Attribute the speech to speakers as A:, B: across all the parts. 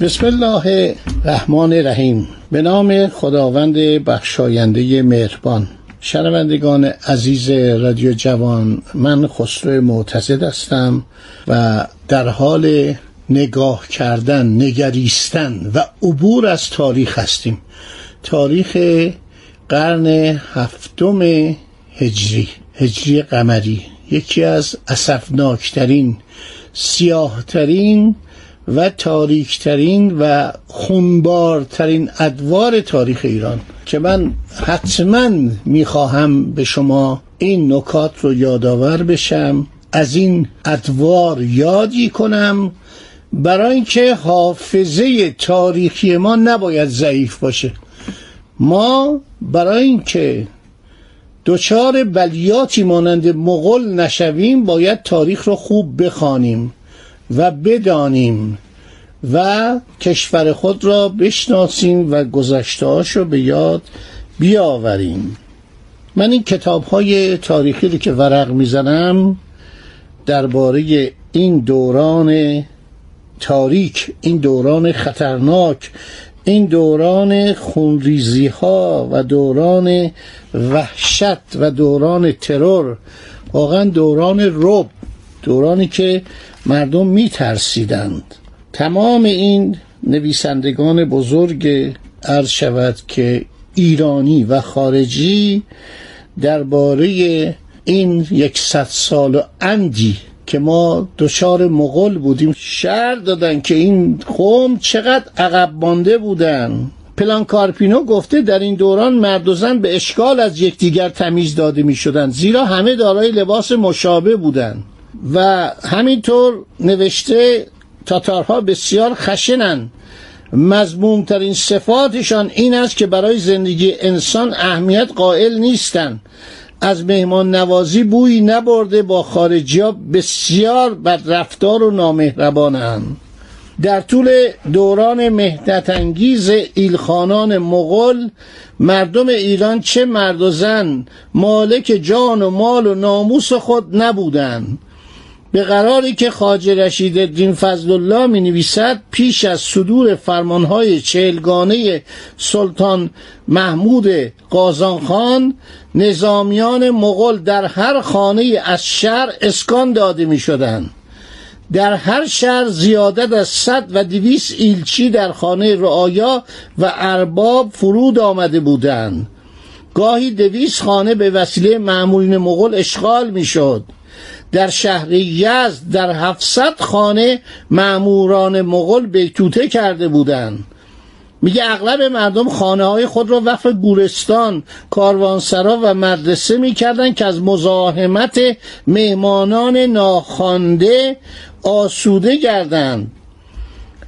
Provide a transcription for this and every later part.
A: بسم الله الرحمن الرحیم. به نام خداوند بخشاینده مهربان. شنوندگان عزیز رادیو جوان من خسرو معتزد هستم و در حال نگاه کردن نگریستن و عبور از تاریخ هستیم. تاریخ قرن هفتم هجری هجری قمری. یکی از اسفناکترین سیاهترین و تاریکترین و خونبارترین ادوار تاریخ ایران که من حتما می‌خواهم به شما این نکات رو یادآور بشم از این ادوار یادی کنم برای اینکه حافظه تاریخی ما نباید ضعیف باشه. ما برای اینکه دچار بلیاتی مانند مغل نشویم باید تاریخ رو خوب بخوانیم. و بدانیم و کشور خود را بشناسیم و گذشتهاش رو به یاد بیاوریم. من این کتاب های تاریخی رو که ورق می‌زنم درباره این دوران تاریک این دوران خطرناک این دوران خونریزی ها و دوران وحشت و دوران ترور واقعا دوران رب دورانی که مردم میترسیدند. تمام این نویسندگان بزرگ عرض شود که ایرانی و خارجی درباره این یکصد سال و اندی که ما دچار مغل بودیم شعر دادن که این قوم چقدر عقب مانده بودن. پلان کارپینو گفته در این دوران مرد و زن به اشکال از یکدیگر تمیز داده می شدن زیرا همه دارای لباس مشابه بودند. و همینطور نوشته تاتارها بسیار خشنن. مضمومترین صفاتشان این است که برای زندگی انسان اهمیت قائل نیستند از مهمان نوازی بویی نبرده با خارجی ها بسیار بدرفتار و نامهربانند در طول دوران مهنت انگیز ایلخانان مغل مردم ایران چه مرد و زن مالک جان و مال و ناموس خود نبودند. به قراری که خاج رشید دین فضل الله می نویسد پیش از صدور فرمانهای چهلگانه سلطان محمود قازانخان نظامیان مغل در هر خانه از شهر اسکان داده می شدند در هر شهر زیادت از صد و دویست ایلچی در خانه رعایا و ارباب فرود آمده بودند. گاهی دویست خانه به وسیله معمولین مغل اشغال می شد در شهر یزد در هفتصد خانه معموران مغل بیتوته کرده بودند. میگه اغلب مردم خانه های خود را وقف گورستان کاروانسرا و مدرسه می‌کردند که از مزاحمت مهمانان ناخوانده آسوده گردند.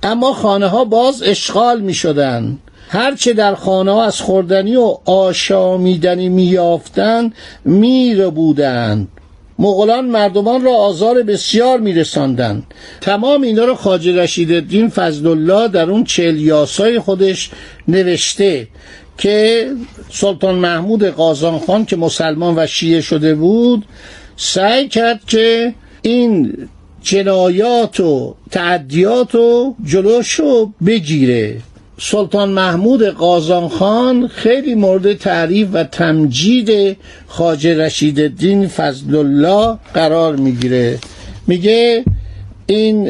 A: اما خانه ها باز اشغال می شدن هرچه در خانه ها از خوردنی و آشامیدنی میافتند میره بودند. مغولان مردمان را آزار بسیار میرساندند. تمام اینا رو خاج رشید الدین فضل الله در اون چهل یاسای خودش نوشته که سلطان محمود قازانخان که مسلمان و شیعه شده بود سعی کرد که این جنایات و تعدیات و جلوشو بگیره. سلطان محمود قازانخان خیلی مورد تعریف و تمجید خاج رشید الدین فضل الله قرار می‌گیره. میگه این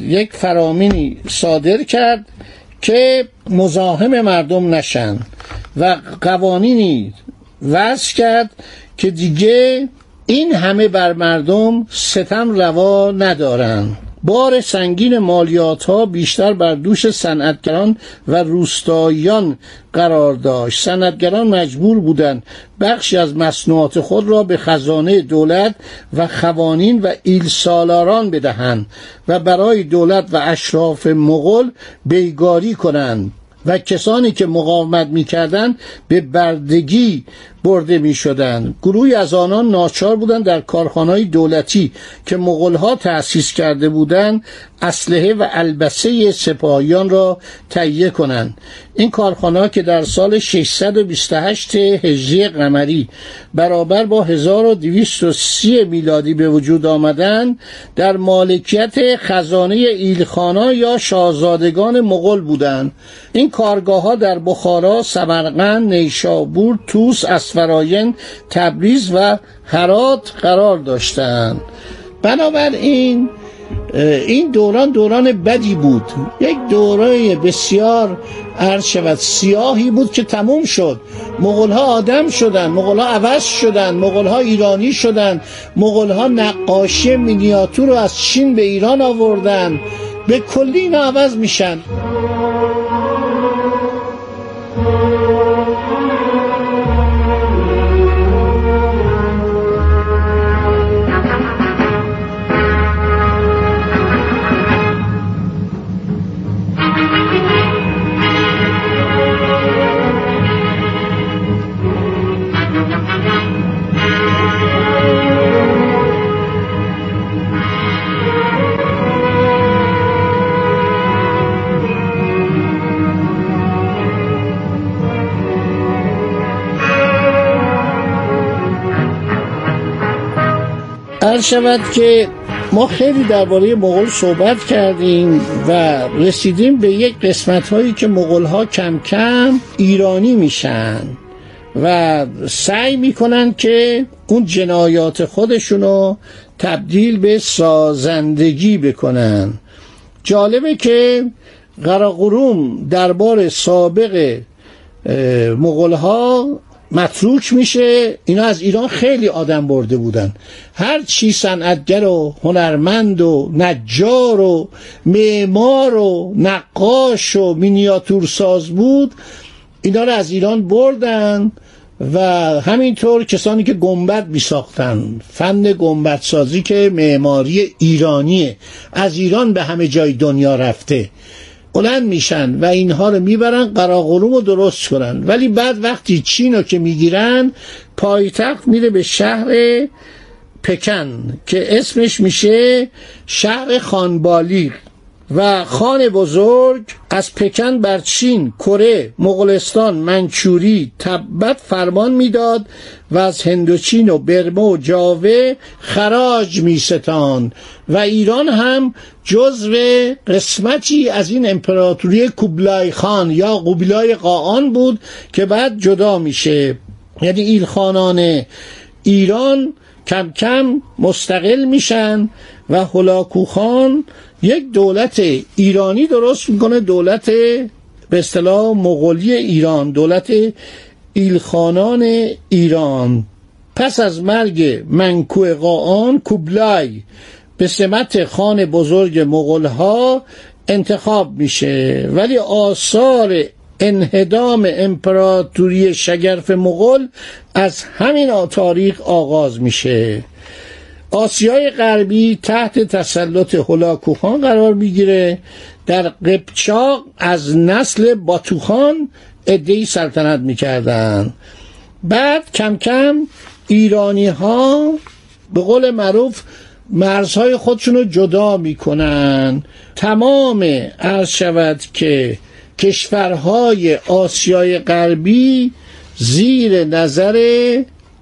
A: یک فرامینی صادر کرد که مزاحم مردم نشن و قوانینی وضع کرد که دیگه این همه بر مردم ستم روا ندارن. بار سنگین مالیات ها بیشتر بر دوش صنعتگران و روستاییان قرار داشت. صنعتگران مجبور بودند بخشی از مصنوعات خود را به خزانه دولت و خوانین و ایلسالاران بدهند و برای دولت و اشراف مغول بیگاری کنند و کسانی که مقاومت می‌کردند به بردگی برده می شدند گروهی از آنان ناچار بودند در کارخانهای دولتی که مغلها تأسیس کرده بودند اسلحه و البسه سپاهیان را تهیه کنند. این کارخانه که در سال 628 هجری قمری برابر با 1230 میلادی به وجود آمدند در مالکیت خزانه ایلخانا یا شاهزادگان مغل بودند. این کارگاه ها در بخارا، سمرقند، نیشابور، توس، اسفراین، تبریز و هرات قرار داشتند. بنابراین این دوران دوران بدی بود. یک دوران بسیار شود. سیاهی بود که تموم شد. مغول ها آدم شدن مغول ها عوض شدن مغول ها ایرانی شدن مغول ها نقاشی مینیاتور رو از چین به ایران آوردن به کلی اینا عوض میشن. شود که ما خیلی درباره مغول صحبت کردیم و رسیدیم به یک قسمت هایی که مغول ها کم کم ایرانی میشن و سعی می‌کنن که اون جنایات خودشونو تبدیل به سازندگی بکنن. جالبه که قراقروم دربار سابق مغول ها متروک میشه. اینا از ایران خیلی آدم برده بودن. هر چی صنعتگر و هنرمند و نجار و معمار و نقاش و مینیاتور ساز بود اینا رو از ایران بردن و همینطور کسانی که گنبد می ساختن فن گنبد سازی که معماری ایرانیه. از ایران به همه جای دنیا رفته. بلند میشن و اینها رو می‌برن قراقروم رو درست کنن. ولی بعد وقتی چین رو که می‌گیرن پایتخت میره به شهر پکن که اسمش میشه شهر خانبالی. و خان بزرگ از پکن بر چین، کره، مغولستان، منچوری، تبت فرمان می‌داد و از هندوچین و برما و جاوه خراج می ستان و ایران هم جزو قسمتی از این امپراتوری کوبلای خان یا قوبلای قاان بود که بعد جدا میشه. یعنی ایل خانان ایران کم کم مستقل میشن و هلاکوخان یک دولت ایرانی درست می‌کنه دولت به اصطلاح مغولی ایران دولت ایلخانان ایران. پس از مرگ منکو قاان کوبلای به سمت خان بزرگ مغلها انتخاب میشه. ولی آثار انهدام امپراتوری شگرف مغل از همین تاریخ آغاز میشه. آسیای غربی تحت تسلط هلاکوخان قرار می‌گیره. در قبچاق از نسل باتوخان ادهی سلطنت می‌کردن. بعد کم کم ایرانی ها به قول معروف مرزهای خودشون رو جدا می‌کنن. تمام عرض شود که کشورهای آسیای غربی زیر نظر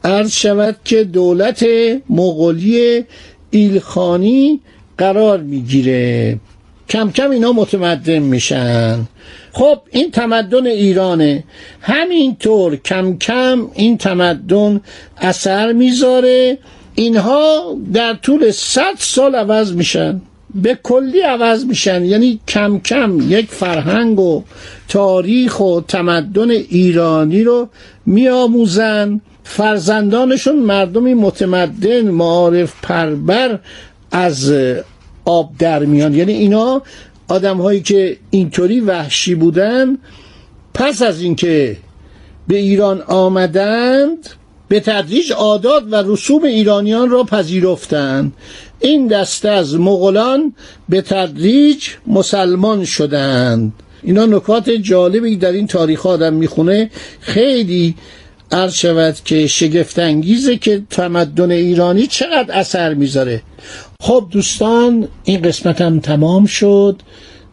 A: عرض شود که دولت مغولی ایلخانی قرار می‌گیره. کم کم اینا متمدن میشن. خب این تمدن ایرانه. همینطور کم کم این تمدن اثر می‌ذاره. اینها در طول صد سال عوض میشن. به کلی عوض میشن. یعنی کم کم یک فرهنگ و تاریخ و تمدن ایرانی رو میآموزن. فرزندانشون مردمی متمدن معارف پربر از آب در میان. یعنی اینا آدم هایی که اینطوری وحشی بودن پس از اینکه به ایران آمدند به تدریج عادات و رسوم ایرانیان را پذیرفتند. این دسته از مغولان به تدریج مسلمان شدند. اینا نکات جالبی در این تاریخ آدم می‌خونه. خیلی عرض شود که شگفتانگیزه که تمدن ایرانی چقدر اثر می‌ذاره. خب دوستان این قسمت هم تمام شد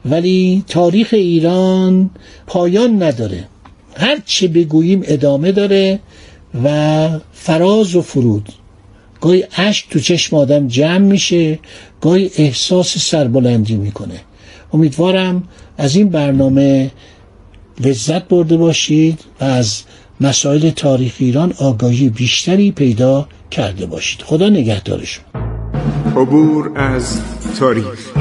A: ولی تاریخ ایران پایان نداره. هر چی بگوییم ادامه داره و فراز و فرود. گاهی اشک تو چشم آدم جمع میشه گاهی احساس سربلندی می‌کنه. امیدوارم از این برنامه لذت برده باشید و از مسائل تاریخ ایران آگاهی بیشتری پیدا کرده باشید. خدا نگهدارشون
B: عبور از تاریخ.